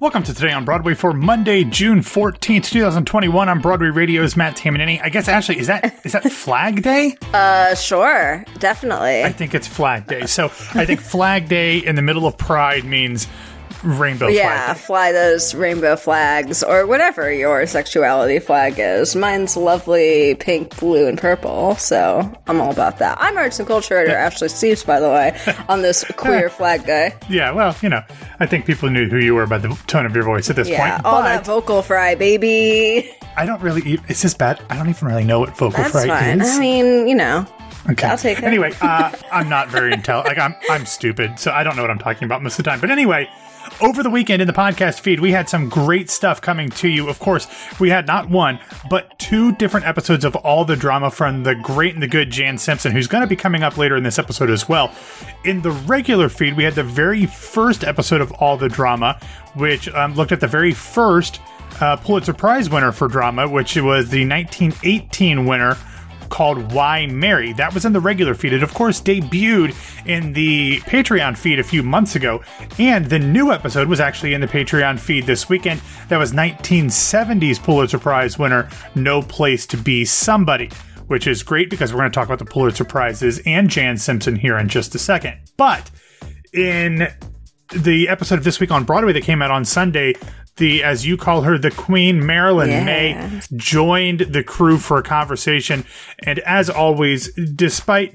Welcome to Today on Broadway for Monday, June 14th, 2021. I'm Broadway Radio's Matt Tamanini. I guess, Ashley, is that is that Flag Day? Uh, sure. Definitely. I think it's Flag Day. So I think Flag Day in the middle of Pride means rainbow yeah, flag. Fly those rainbow flags or whatever your sexuality flag is. Mine's lovely pink, blue, and purple, so I'm all about that. I'm arts and culture editor Ashley Steves, by the way, on this queer flag guy. Yeah, well, you know, I think people knew who you were by the tone of your voice at this Yeah, point. all that vocal fry, baby. I don't really. e- Is this bad? I don't even really know what vocal That's fry fine. is. I mean, you know. Okay. I'll take it. Anyway, uh, I'm not very intelligent. Like I'm, I'm stupid, so I don't know what I'm talking about most of the time. But anyway, over the weekend in the podcast feed, we had some great stuff coming to you. Of course, we had not one, but two different episodes of all the drama from the great and the good Jan Simpson, who's going to be coming up later in this episode as well. In the regular feed, we had the very first episode of all the drama, which um, looked at the very first uh, Pulitzer Prize winner for drama, which was the 1918 winner called Why Marry. That was in the regular feed. It, of course, debuted in the Patreon feed a few months ago. And the new episode was actually in the Patreon feed this weekend. That was 1970s Pulitzer Prize winner, No Place to Be Somebody. Which is great because we're going to talk about the Pulitzer Prizes and Jan Simpson here in just a second. But in the episode of this week on Broadway that came out on Sunday, the as you call her, the Queen Marilyn Yeah. Maye joined the crew for a conversation, and as always, despite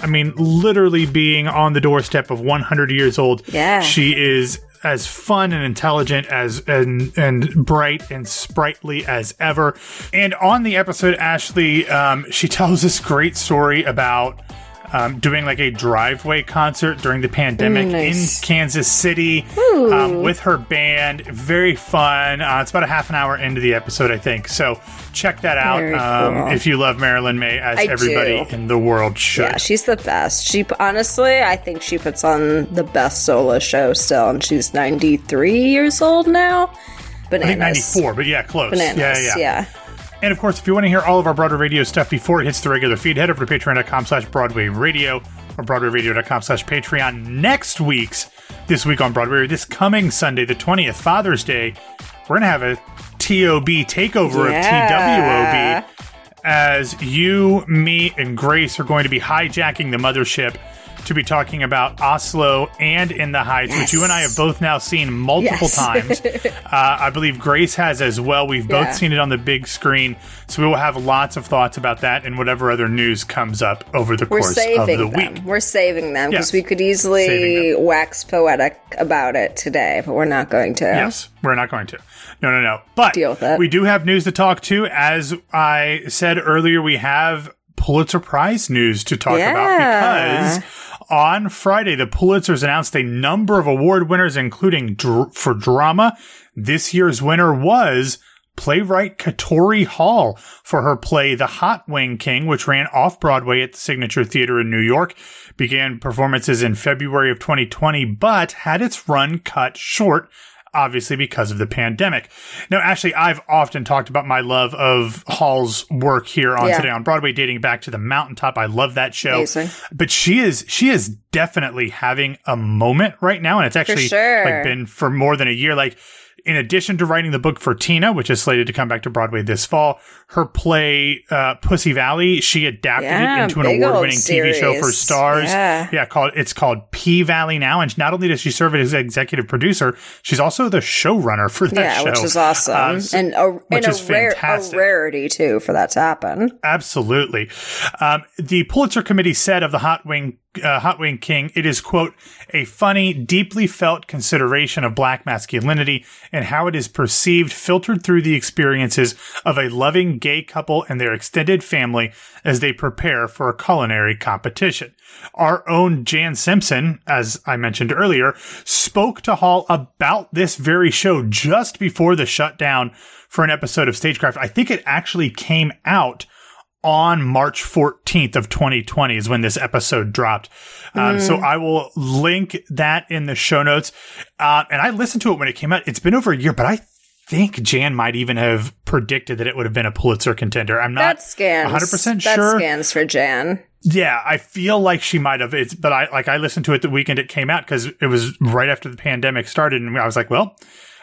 I mean, literally being on the doorstep of 100 years old, Yeah. she is as fun and intelligent as and and bright and sprightly as ever. And on the episode, Ashley, um, she tells this great story about um, doing like a driveway concert during the pandemic Mm, nice. in Kansas City um, with her band. Very fun. Uh, it's about a half an hour into the episode, I think. So check that out um, cool. if you love Marilyn Maye, as I everybody do. in the world should. Yeah, she's the best. She honestly, I think she puts on the best solo show still, and she's 93 years old now. Bananas. I think 94, but yeah, close. Bananas. Yeah, yeah. yeah. And of course, if you want to hear all of our Broadway Radio stuff before it hits the regular feed, head over to patreon.com slash Broadway Radio or broadwayradio.com slash Patreon. Next week's This Week on Broadway, this coming Sunday, the 20th, Father's Day, we're going to have a TOB takeover Yeah. of TWOB as you, me, and Grace are going to be hijacking the mothership to be talking about Oslo and In the Heights, which you and I have both now seen multiple Yes. times. uh, I believe Grace has as well. We've both Yeah. seen it on the big screen, so we will have lots of thoughts about that and whatever other news comes up over the We're course of the them. week. We're saving them because Yes. we could easily wax poetic about it today, but we're not going to. Yes, we're not going to. No, no, no. But Deal with it. we do have news to talk to. As I said earlier, we have Pulitzer Prize news to talk about because on Friday, the Pulitzers announced a number of award winners, including dr- for drama. This year's winner was playwright Katori Hall for her play The Hot Wing King, which ran off Broadway at the Signature Theater in New York. Began performances in February of 2020, but had its run cut short obviously because of the pandemic. Now, Ashley, I've often talked about my love of Hall's work here on Yeah. Today on Broadway, dating back to the Mountaintop. I love that show. Amazing. But she is she is definitely having a moment right now, and it's actually sure. like been for more than a year. Like in addition to writing the book for Tina, which is slated to come back to Broadway this fall, her play uh, Pussy Valley, she adapted Yeah, it into an award-winning TV show for stars. Yeah. called it's called P Valley now, and not only does she serve as executive producer, she's also the showrunner for that Yeah, show, which is awesome, Uh, and a, which and a, rare, a rarity too for that to happen. Absolutely. Um, the Pulitzer Committee said of the Hot Wing, uh, Hot Wing King, it is, quote, a funny, deeply felt consideration of black masculinity and how it is perceived filtered through the experiences of a loving gay couple and their extended family as they prepare for a culinary competition. Our own Jan Simpson, as I mentioned earlier, spoke to Hall about this very show just before the shutdown for an episode of Stagecraft. I think it actually came out on March 14th of 2020 is when this episode dropped. Um, So I will link that in the show notes. Uh, and I listened to it when it came out. It's been over a year, but I think Jan might even have predicted that it would have been a Pulitzer contender. I'm not That scans. 100% That sure. scans for Jan. Yeah, I feel like she might have. It's, but I like I listened to it the weekend it came out because it was right after the pandemic started, and I was like, well,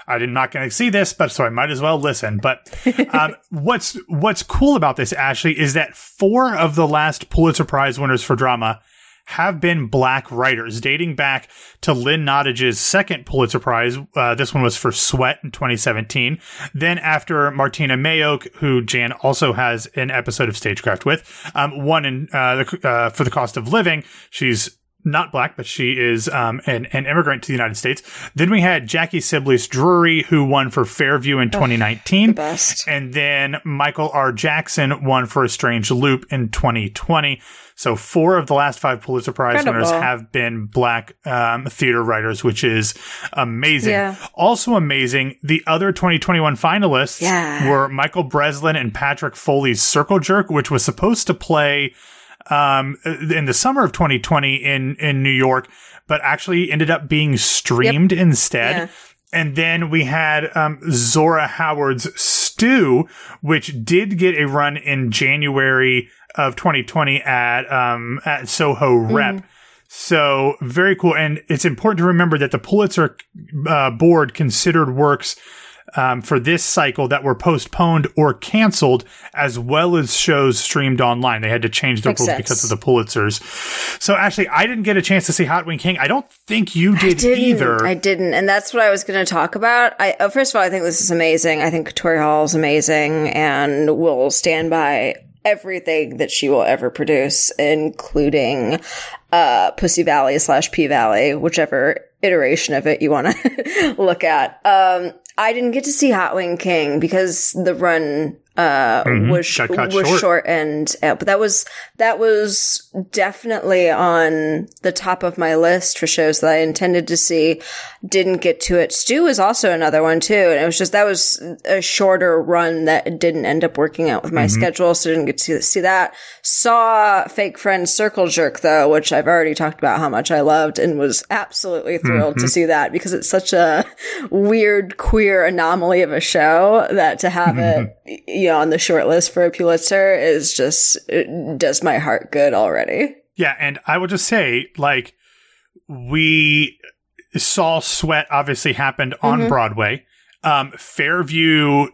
I'm not going to see this, but so I might as well listen. But um, what's what's cool about this, Ashley, is that four of the last Pulitzer Prize winners for drama have been black writers, dating back to Lynn Nottage's second Pulitzer Prize. Uh, this one was for Sweat in 2017. Then after Martyna Majok, who Jan also has an episode of Stagecraft with, um, won in, uh, the, uh, for the cost of living. She's not black, but she is um, an, an immigrant to the United States. Then we had Jackie Sibblies Drury, who won for Fairview in 2019. best. And then Michael R. Jackson won for A Strange Loop in 2020. So four of the last five Pulitzer Prize Incredible. winners have been black um, theater writers, which is amazing. Yeah. Also amazing, the other 2021 finalists Yeah. were Michael Breslin and Patrick Foley's Circle Jerk, which was supposed to play um, in the summer of 2020 in in New York, but actually ended up being streamed instead. Yeah. And then we had um, Zora Howard's Stew, which did get a run in January of 2020 at um, at Soho Rep. So very cool, and it's important to remember that the Pulitzer uh, board considered works um, for this cycle that were postponed or canceled, as well as shows streamed online. They had to change the Makes rules sense. because of the Pulitzers. So actually, I didn't get a chance to see Hot Wing King. I don't think you did didn't. either. I didn't, and that's what I was going to talk about. I uh, first of all, I think this is amazing. I think Tori Hall is amazing, and will stand by everything that she will ever produce, including uh, Pussy Valley slash P Valley, whichever iteration of it you want to look at. Um, I didn't get to see Hot Wing King because the run uh was sh- Mm-hmm. Was short. short and uh, but that was that was definitely on the top of my list for shows that I intended to see didn't get to it Stew is also another one too and it was just that was a shorter run that didn't end up working out with my Mm-hmm. schedule so didn't get to see that saw fake friend circle jerk though which I've already talked about how much I loved and was absolutely thrilled Mm-hmm. to see that because it's such a weird queer anomaly of a show that to have it on the short list for a Pulitzer is just it does my heart good already. Yeah, and I will just say, like, we saw Sweat obviously happened on Mm-hmm. Broadway. Um, Fairview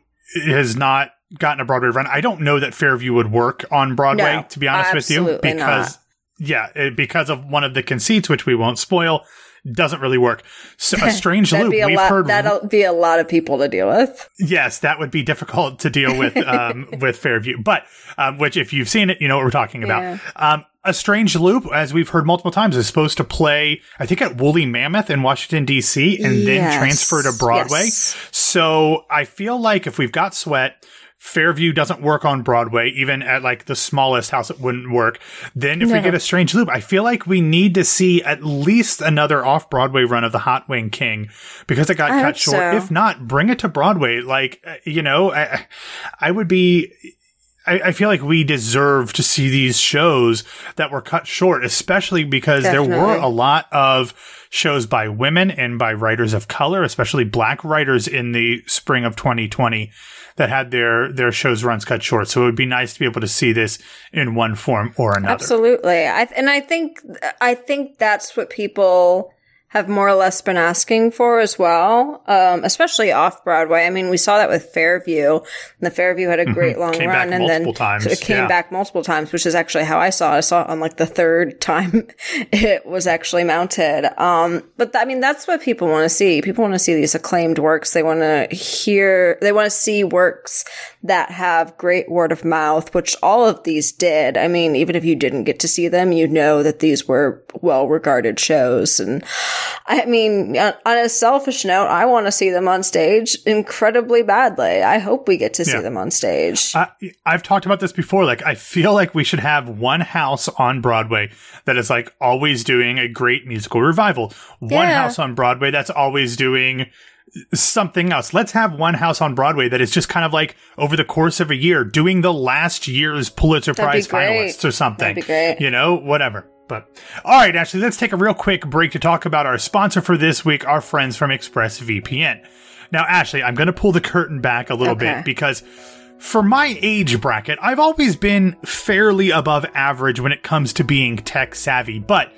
has not gotten a Broadway run. I don't know that Fairview would work on Broadway, No, to be honest with you, because yeah, because of one of the conceits, which we won't spoil, doesn't really work. So, a strange loop. a We've lot. heard That'll be a lot of people to deal with. Yes, that would be difficult to deal with um, with Fairview, but um, which if you've seen it, you know what we're talking about. Yeah. Um, a Strange Loop, as we've heard multiple times, is supposed to play, I think, at Woolly Mammoth in Washington D.C. and then Yes. transfer to Broadway. Yes. So I feel like if we've got Sweat. Fairview doesn't work on Broadway, even at like the smallest house, it wouldn't work. Then if we get a strange loop, I feel like we need to see at least another off Broadway run of the Hot Wing King because it got I cut short. so. If not, bring it to Broadway. Like, uh, you know, I, I would be, I, I feel like we deserve to see these shows that were cut short, especially because there were a lot of shows by women and by writers of color, especially black writers in the spring of 2020 that had their, their shows runs cut short. So it would be nice to be able to see this in one form or another. Absolutely. I and I think I think that's what people have more or less been asking for as well, um, especially off Broadway. I mean, we saw that with Fairview. And the Fairview had a great long Mm-hmm. Came run, and then times, it came yeah. back multiple times, which is actually how I saw it. I saw it on like the third time it was actually mounted. Um, but th- I mean, that's what people want to see. People want to see these acclaimed works. They want to hear. They want to see works that have great word of mouth, which all of these did. I mean, even if you didn't get to see them, you know that these were well regarded shows. And I mean, on a selfish note, I want to see them on stage incredibly badly. I hope we get to see Yeah. them on stage. I, I've talked about this before. Like, I feel like we should have one house on Broadway that is like always doing a great musical revival. One Yeah. house on Broadway that's always doing something else. Let's have one house on Broadway that is just kind of like over the course of a year doing the last year's Pulitzer That'd Prize finalists or something. That'd be great. You know, whatever. But all right, Ashley, let's take a real quick break to talk about our sponsor for this week, our friends from ExpressVPN. Now, Ashley, I'm going to pull the curtain back a little Okay. bit because for my age bracket, I've always been fairly above average when it comes to being tech savvy, but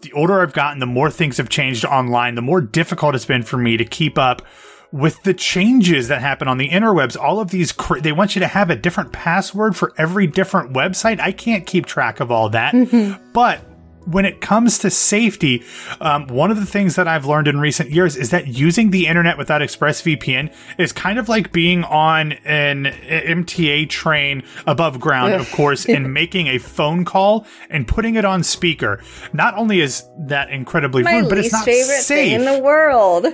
the older I've gotten, the more things have changed online, the more difficult it's been for me to keep up with the changes that happen on the interwebs, all of these, cr- they want you to have a different password for every different website. I can't keep track of all that. Mm-hmm. But when it comes to safety, um, one of the things that I've learned in recent years is that using the internet without ExpressVPN is kind of like being on an MTA train above ground, of course, and making a phone call and putting it on speaker. Not only is that incredibly My rude, but it's not favorite safe. in the world.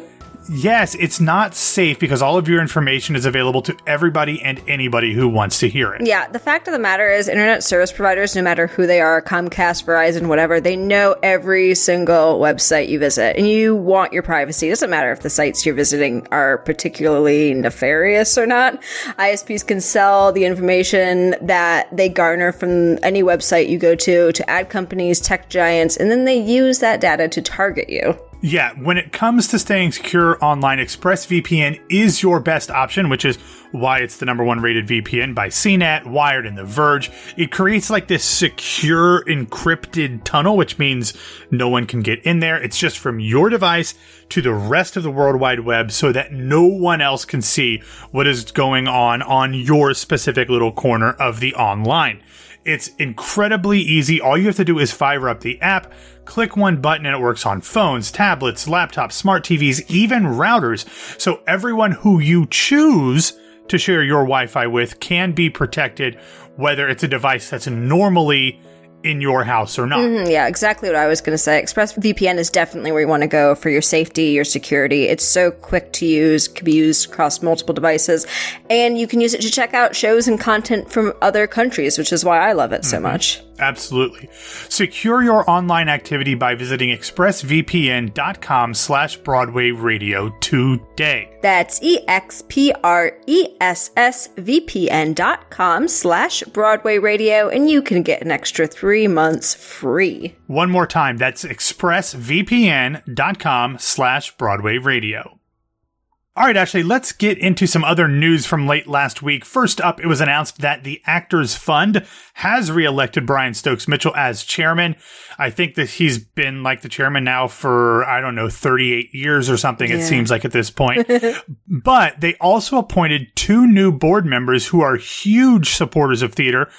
Yes, it's not safe because all of your information is available to everybody and anybody who wants to hear it. Yeah, the fact of the matter is, internet service providers, no matter who they are Comcast, Verizon, whatever they know every single website you visit. And you want your privacy. It doesn't matter if the sites you're visiting are particularly nefarious or not. ISPs can sell the information that they garner from any website you go to to ad companies, tech giants, and then they use that data to target you. Yeah, when it comes to staying secure online, ExpressVPN is your best option, which is why it's the number one rated VPN by CNET, Wired, and The Verge. It creates like this secure encrypted tunnel, which means no one can get in there. It's just from your device to the rest of the World Wide Web so that no one else can see what is going on on your specific little corner of the online. It's incredibly easy. All you have to do is fire up the app, click one button, and it works on phones, tablets, laptops, smart TVs, even routers. So everyone who you choose to share your Wi Fi with can be protected, whether it's a device that's normally in your house or not. Mm, Yeah, exactly what I was going to say. ExpressVPN is definitely where you want to go for your safety, your security. It's so quick to use, can be used across multiple devices, and you can use it to check out shows and content from other countries, which is why I love it so much. Absolutely. Secure your online activity by visiting expressvpn.com slash Broadway Radio today. That's E E-X-P-R-E-S-S-V-P-N dot com slash Broadway Radio, and you can get an extra three months free. One more time, that's expressvpn.com slash Broadway Radio. All right, Ashley, let's get into some other news from late last week. First up, it was announced that the Actors Fund has reelected Brian Stokes Mitchell as chairman. I think that he's been like the chairman now for, I don't know, 38 years or something, it seems like at this point. but they also appointed two new board members who are huge supporters of theater,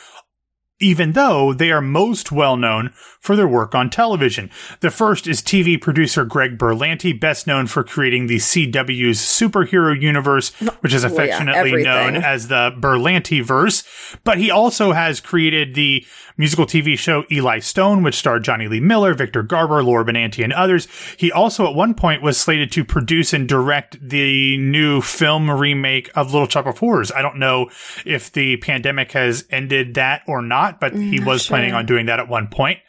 even though they are most well known for their work on television. The first is TV producer Greg Berlanti, best known for creating the CW's superhero universe, which is Well, yeah, affectionately known as the Berlanti verse. But he also has created the musical TV show Eli Stone, which starred Jonny Lee Miller, Victor Garber, Laura Benanti, and others. He also at one point was slated to produce and direct the new film remake of Little Shop of Horrors. I don't know if the pandemic has ended that or not, but he mm, was sure. planning on doing that at one point.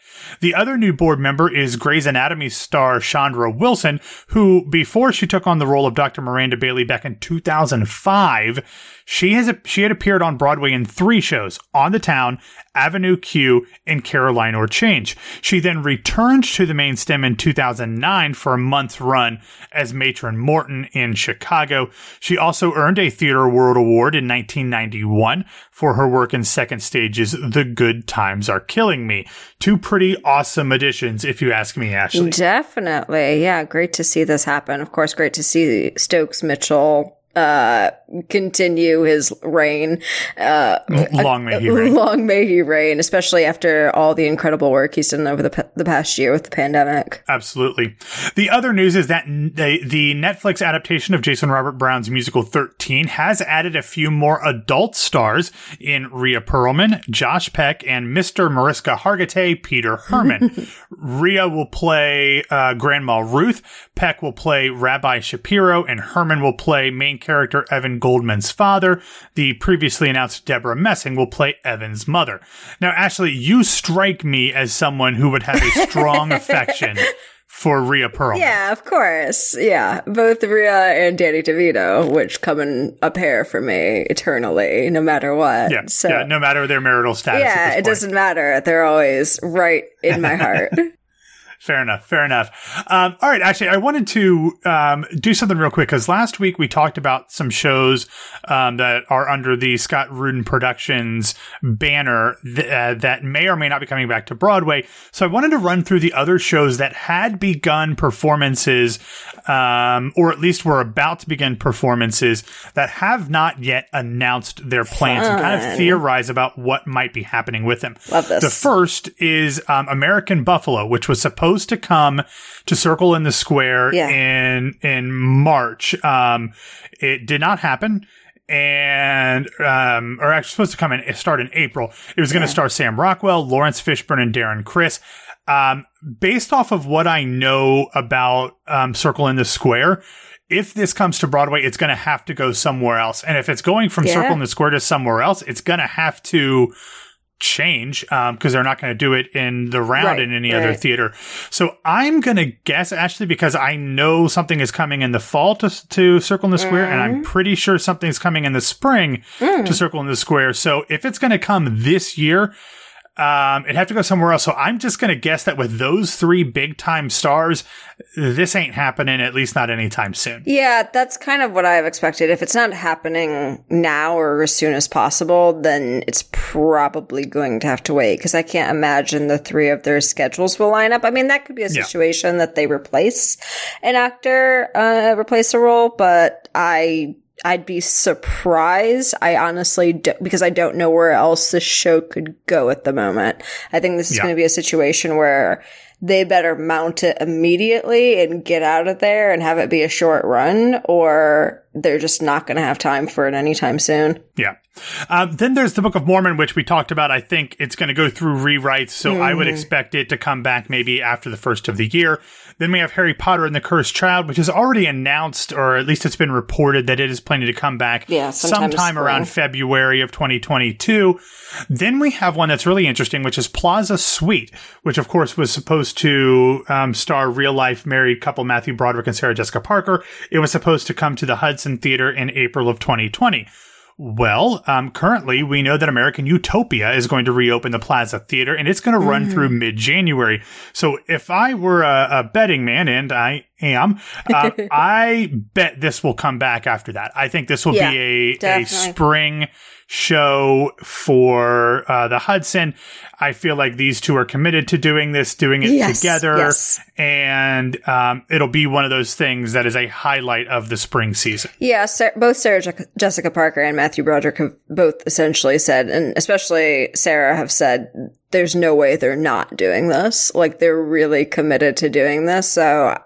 The other new board member is Grey's Anatomy star Chandra Wilson, who, before she took on the role of Dr. Miranda Bailey back in 2005, she has she had appeared on Broadway in three shows: On the Town, Avenue Q, and Caroline or Change. She then returned to the main stem in 2009 for a month run as Matron Morton in Chicago. She also earned a Theater World Award in 1991 for her work in Second Stage's The Good Times Are Killing Me. Two pretty awesome additions, if you ask me, Ashley. Definitely. Yeah, great to see this happen. Of course, great to see Stokes Mitchell uh continue his reign uh Long may he reign. long may he reign especially after all the incredible work he's done over the, pa- the past year with the pandemic Absolutely. The other news is that the, the Netflix adaptation of Jason Robert Brown's musical 13 has added a few more adult stars in Rhea Perlman, Josh Peck, and Mr. Mariska Hargitay, Peter Hermann. Rhea will play uh, Grandma Ruth, Peck will play Rabbi Shapiro, and Hermann will play main character Evan Goldman's father. The previously announced Deborah Messing will play Evan's mother. Now, Ashley, you strike me as someone who would have a strong affection for Rhea Perlman. yeah of course yeah both Rhea and Danny DeVito which come in a pair for me eternally no matter what Yeah, so yeah, no matter their marital status. at yeah it doesn't matter they're always right in my heart Fair enough. Fair enough. Um, all right. Actually, I wanted to um, do something real quick because last week we talked about some shows um, that are under the Scott Rudin Productions banner th- uh, that may or may not be coming back to Broadway. So I wanted to run through the other shows that had begun performances, um, or at least were about to begin performances that have not yet announced their plans and kind of theorize about what might be happening with them. Love this. The first is um, American Buffalo, which was supposed to come to Circle in the Square Yeah. in in March. Um, it did not happen. And um, or actually supposed to come and start in April. It was going to star Sam Rockwell, Laurence Fishburne, and Darren Criss. Um, based off of what I know about um, Circle in the Square, if this comes to Broadway, it's going to have to go somewhere else. And if it's going from Yeah. Circle in the Square to somewhere else, it's going to have to change because they're not going to do it in the round Right, in any other theater. So I'm going to guess actually because I know something is coming in the fall to, to Circle in the Square, and Mm-hmm. I'm pretty sure something's coming in the spring Mm. to Circle in the Square. So if it's going to come this year, um, it'd have to go somewhere else. So I'm just going to guess that with those three big time stars, this ain't happening, at least not anytime soon. Yeah, that's kind of what I've expected. If it's not happening now or as soon as possible, then it's probably going to have to wait because I can't imagine the three of their schedules will line up. I mean, that could be a Yeah. situation that they replace an actor, uh, replace a role, but I. I'd be surprised. I honestly do, because I don't know where else this show could go at the moment. I think this is Yeah. going to be a situation where they better mount it immediately and get out of there and have it be a short run, or they're just not going to have time for it anytime soon. Yeah. Um, then there's the Book of Mormon, which we talked about. I think it's going to go through rewrites, so I would expect it to come back maybe after the first of the year. Then we have Harry Potter and the Cursed Child, which is already announced, or at least it's been reported that it is planning to come back Yeah, sometime sometime around. February of 2022. Then we have one that's really interesting, which is Plaza Suite, which of course was supposed to um, star real life married couple Matthew Broderick and Sarah Jessica Parker. It was supposed to come to the Hudson Theater in April of 2020. Well, um, currently we know that American Utopia is going to reopen the Plaza Theater and it's going to run through mid January. So if I were a, a betting man, and I am, uh, I bet this will come back after that. I think this will Yeah, be a, a spring show for uh, the Hudson. I feel like these two are committed to doing this, doing it Yes, together, yes. and um, it'll be one of those things that is a highlight of the spring season. Yeah, Sar- both Sarah Je- Jessica Parker and Matthew Broderick have both essentially said, and especially Sarah have said, there's no way they're not doing this. Like they're really committed to doing this. So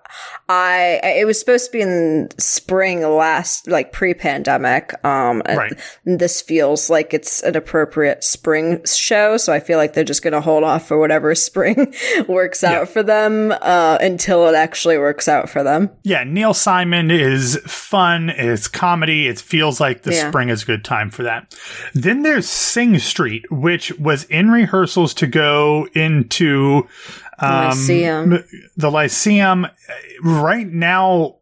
I, it was supposed to be in spring last, like pre-pandemic. Um, Right. this feels like it's an appropriate spring show. So I feel like they're just going to hold off for whatever spring works out for them, uh, until it actually works out for them. Yeah, Neil Simon is fun. It's comedy. It feels like the Yeah. spring is a good time for that. Then there's Sing Street, which was in rehearsals to go into um, Lyceum. the Lyceum. Right now,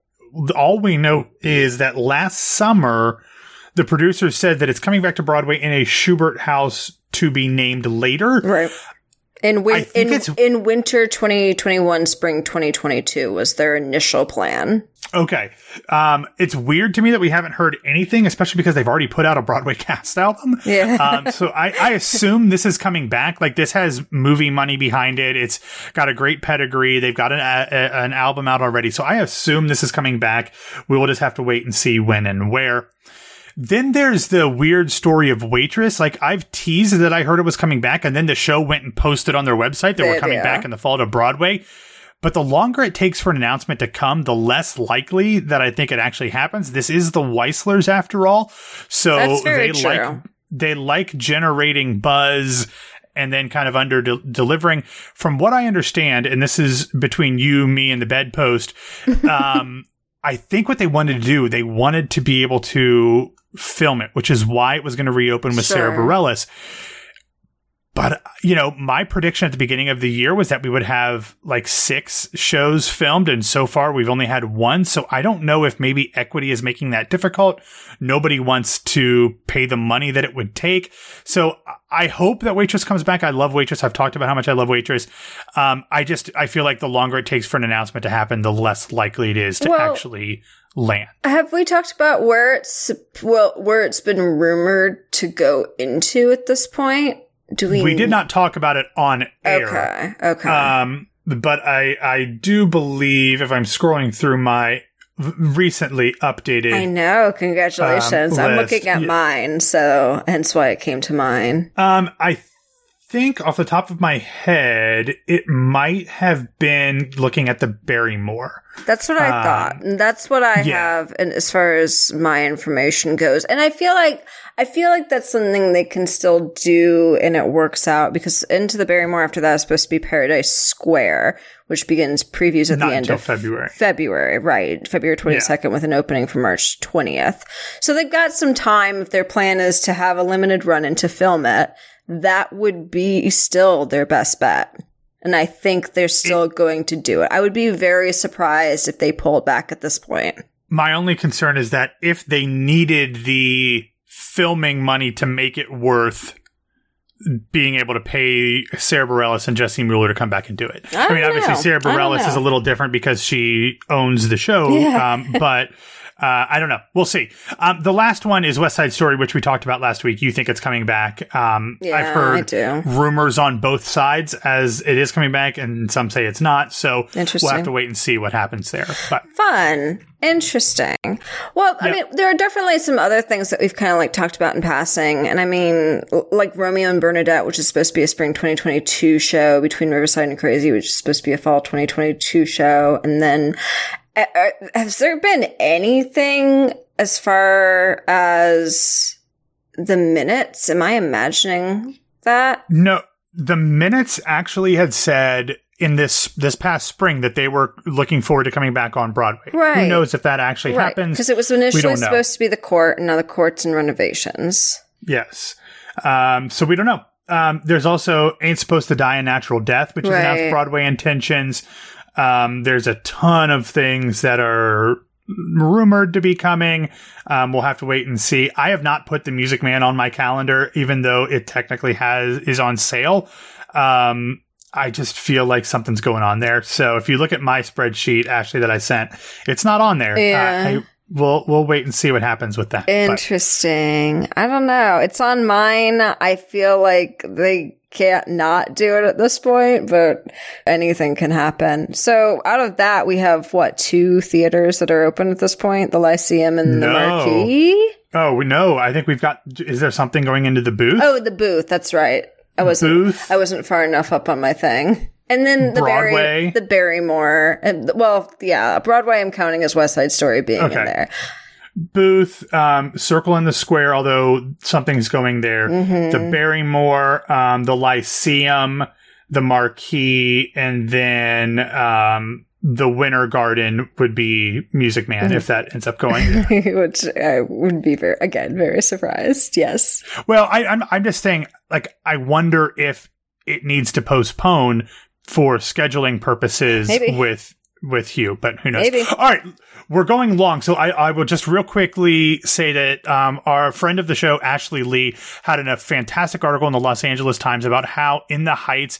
all we know is that last summer, the producers said that it's coming back to Broadway in a Shubert house to be named later. Right. In win- in, in winter 2021, spring 2022 was their initial plan. Okay. Um, it's weird to me that we haven't heard anything, especially because they've already put out a Broadway cast album. Yeah. um, so I, I assume this is coming back. Like this has movie money behind it. It's got a great pedigree. They've got an, a, a- an album out already. So I assume this is coming back. We will just have to wait and see when and where. Then there's the weird story of Waitress. Like I've teased that I heard it was coming back, and then the show went and posted on their website that we're coming back in the fall to Broadway. But the longer it takes for an announcement to come, the less likely that I think it actually happens. This is the Weisslers after all. So they true. like they like generating buzz and then kind of under de- delivering. From what I understand, and this is between you, me, and the bedpost, um, I think what they wanted to do, they wanted to be able to film it, which is why it was going to reopen with Sarah Bareilles. But you know, my prediction at the beginning of the year was that we would have like six shows filmed, and so far we've only had one. So I don't know if maybe equity is making that difficult. Nobody wants to pay the money that it would take. So I hope that Waitress comes back. I love Waitress. I've talked about how much I love Waitress. Um, I just I feel like the longer it takes for an announcement to happen, the less likely it is to Well- actually land. Have we talked about where it's well where it's been rumored to go into at this point? Do we? We did not talk about it on air. Okay. Okay. Um, but I I do believe if I'm scrolling through my recently updated I know. Congratulations. um, I'm looking at Yeah. mine, so hence why it came to mine. Um, I think off the top of my head, it might have been looking at the Barrymore. That's what I Um, thought. That's what I yeah. have and as far as my information goes. And I feel like I feel like that's something they can still do and it works out because Into the Barrymore after that is supposed to be Paradise Square, which begins previews at Not the end of February. February, right. February 22nd with an opening for March 20th. So they've got some time if their plan is to have a limited run and to film it. That would be still their best bet. And I think they're still going to do it. I would be very surprised if they pulled back at this point. My only concern is that if they needed the filming money to make it worth being able to pay Sarah Bareilles and Jessie Mueller to come back and do it. I mean, don't obviously know. Sarah I Bareilles is a little different because she owns the show. Yeah. Um, but uh, I don't know. We'll see. Um, the last one is West Side Story, which we talked about last week. You think it's coming back? Um, Yeah, I've heard rumors on both sides as it is coming back, and some say it's not. So we'll have to wait and see what happens there. But Fun. Interesting. Well, I mean, there are definitely some other things that we've kind of like talked about in passing. And I mean, l- like Romeo and Bernadette, which is supposed to be a spring 2022 show between Riverside and Crazy, which is supposed to be a fall 2022 show. And then, has there been anything as far as the minutes? Am I imagining that? No, the minutes actually had said in this this past spring that they were looking forward to coming back on Broadway. Who knows if that actually happens? Because it was initially supposed to be the Cort, and now the Cort's in renovations. Yes. Um, so we don't know. Um, there's also Ain't Supposed to Die a Natural Death, which is announced Broadway intentions. Um, there's a ton of things that are rumored to be coming. Um, we'll have to wait and see. I have not put the Music Man on my calendar, even though it technically has is on sale. Um, I just feel like something's going on there. So if you look at my spreadsheet, Ashley, that I sent, it's not on there. Yeah. Uh, I, we'll we'll wait and see what happens with that. But- Interesting. I don't know. It's on mine. I feel like they can't not do it at this point, but anything can happen. So out of that, we have what, two theaters that are open at this point? The Lyceum and the No. Marquis? Oh no! I think we've got. Is there something going into the booth? Oh, the booth. That's right. I wasn't, Booth? I wasn't far enough up on my thing. And then the Broadway? Barry, the Barrymore, and well, yeah, Broadway. I'm counting as West Side Story being Okay. in there. Booth, um, Circle in the Square. Although something's going there. Mm-hmm. The Barrymore, um, the Lyceum, the Marquis, and then um, the Winter Garden would be Music Man Mm-hmm. if that ends up going. Which I would be very, again, very surprised. Yes. well, I, I'm I'm just saying. Like, I wonder if it needs to postpone for scheduling purposes Maybe. with with Hugh, but who knows? Maybe. All right, we're going long, so I, I will just real quickly say that um, our friend of the show, Ashley Lee, had an, a fantastic article in the Los Angeles Times about how In the Heights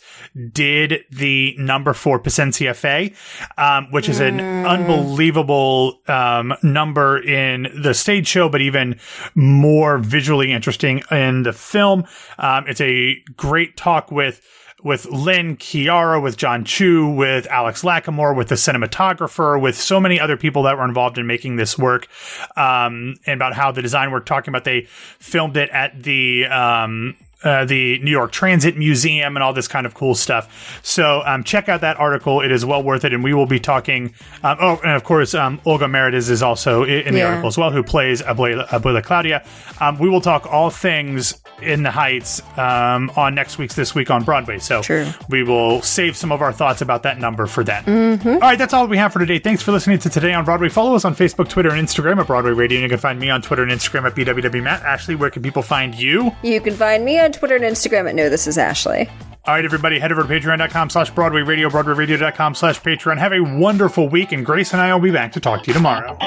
did the number four percent CFA, um, which is an unbelievable um, number in the stage show, but even more visually interesting in the film. Um, it's a great talk with with Lin, Quiara, with Jon Chu, with Alex Lacamoire, with the cinematographer, with so many other people that were involved in making this work, um, and about how the design work. Talking about they filmed it at the um, uh, the New York Transit Museum and all this kind of cool stuff. So um, check out that article; it is well worth it. And we will be talking. Um, oh, and of course, um, Olga Merediz is also in the Yeah. article as well, who plays Abuela, Abuela Claudia. Um, we will talk all things in the Heights um, on next week's This Week on Broadway. So True. we will save some of our thoughts about that number for then. All right, that's all we have for today. Thanks for listening to Today on Broadway. Follow us on Facebook, Twitter, and Instagram at Broadway Radio. And you can find me on Twitter and Instagram at BWW Matt. Ashley, where can people find you? You can find me on Twitter and Instagram at No This Is Ashley. All right, everybody, head over to patreon.com slash Broadway Radio, BroadwayRadio.com slash Patreon. Have a wonderful week, and Grace and I will be back to talk to you tomorrow.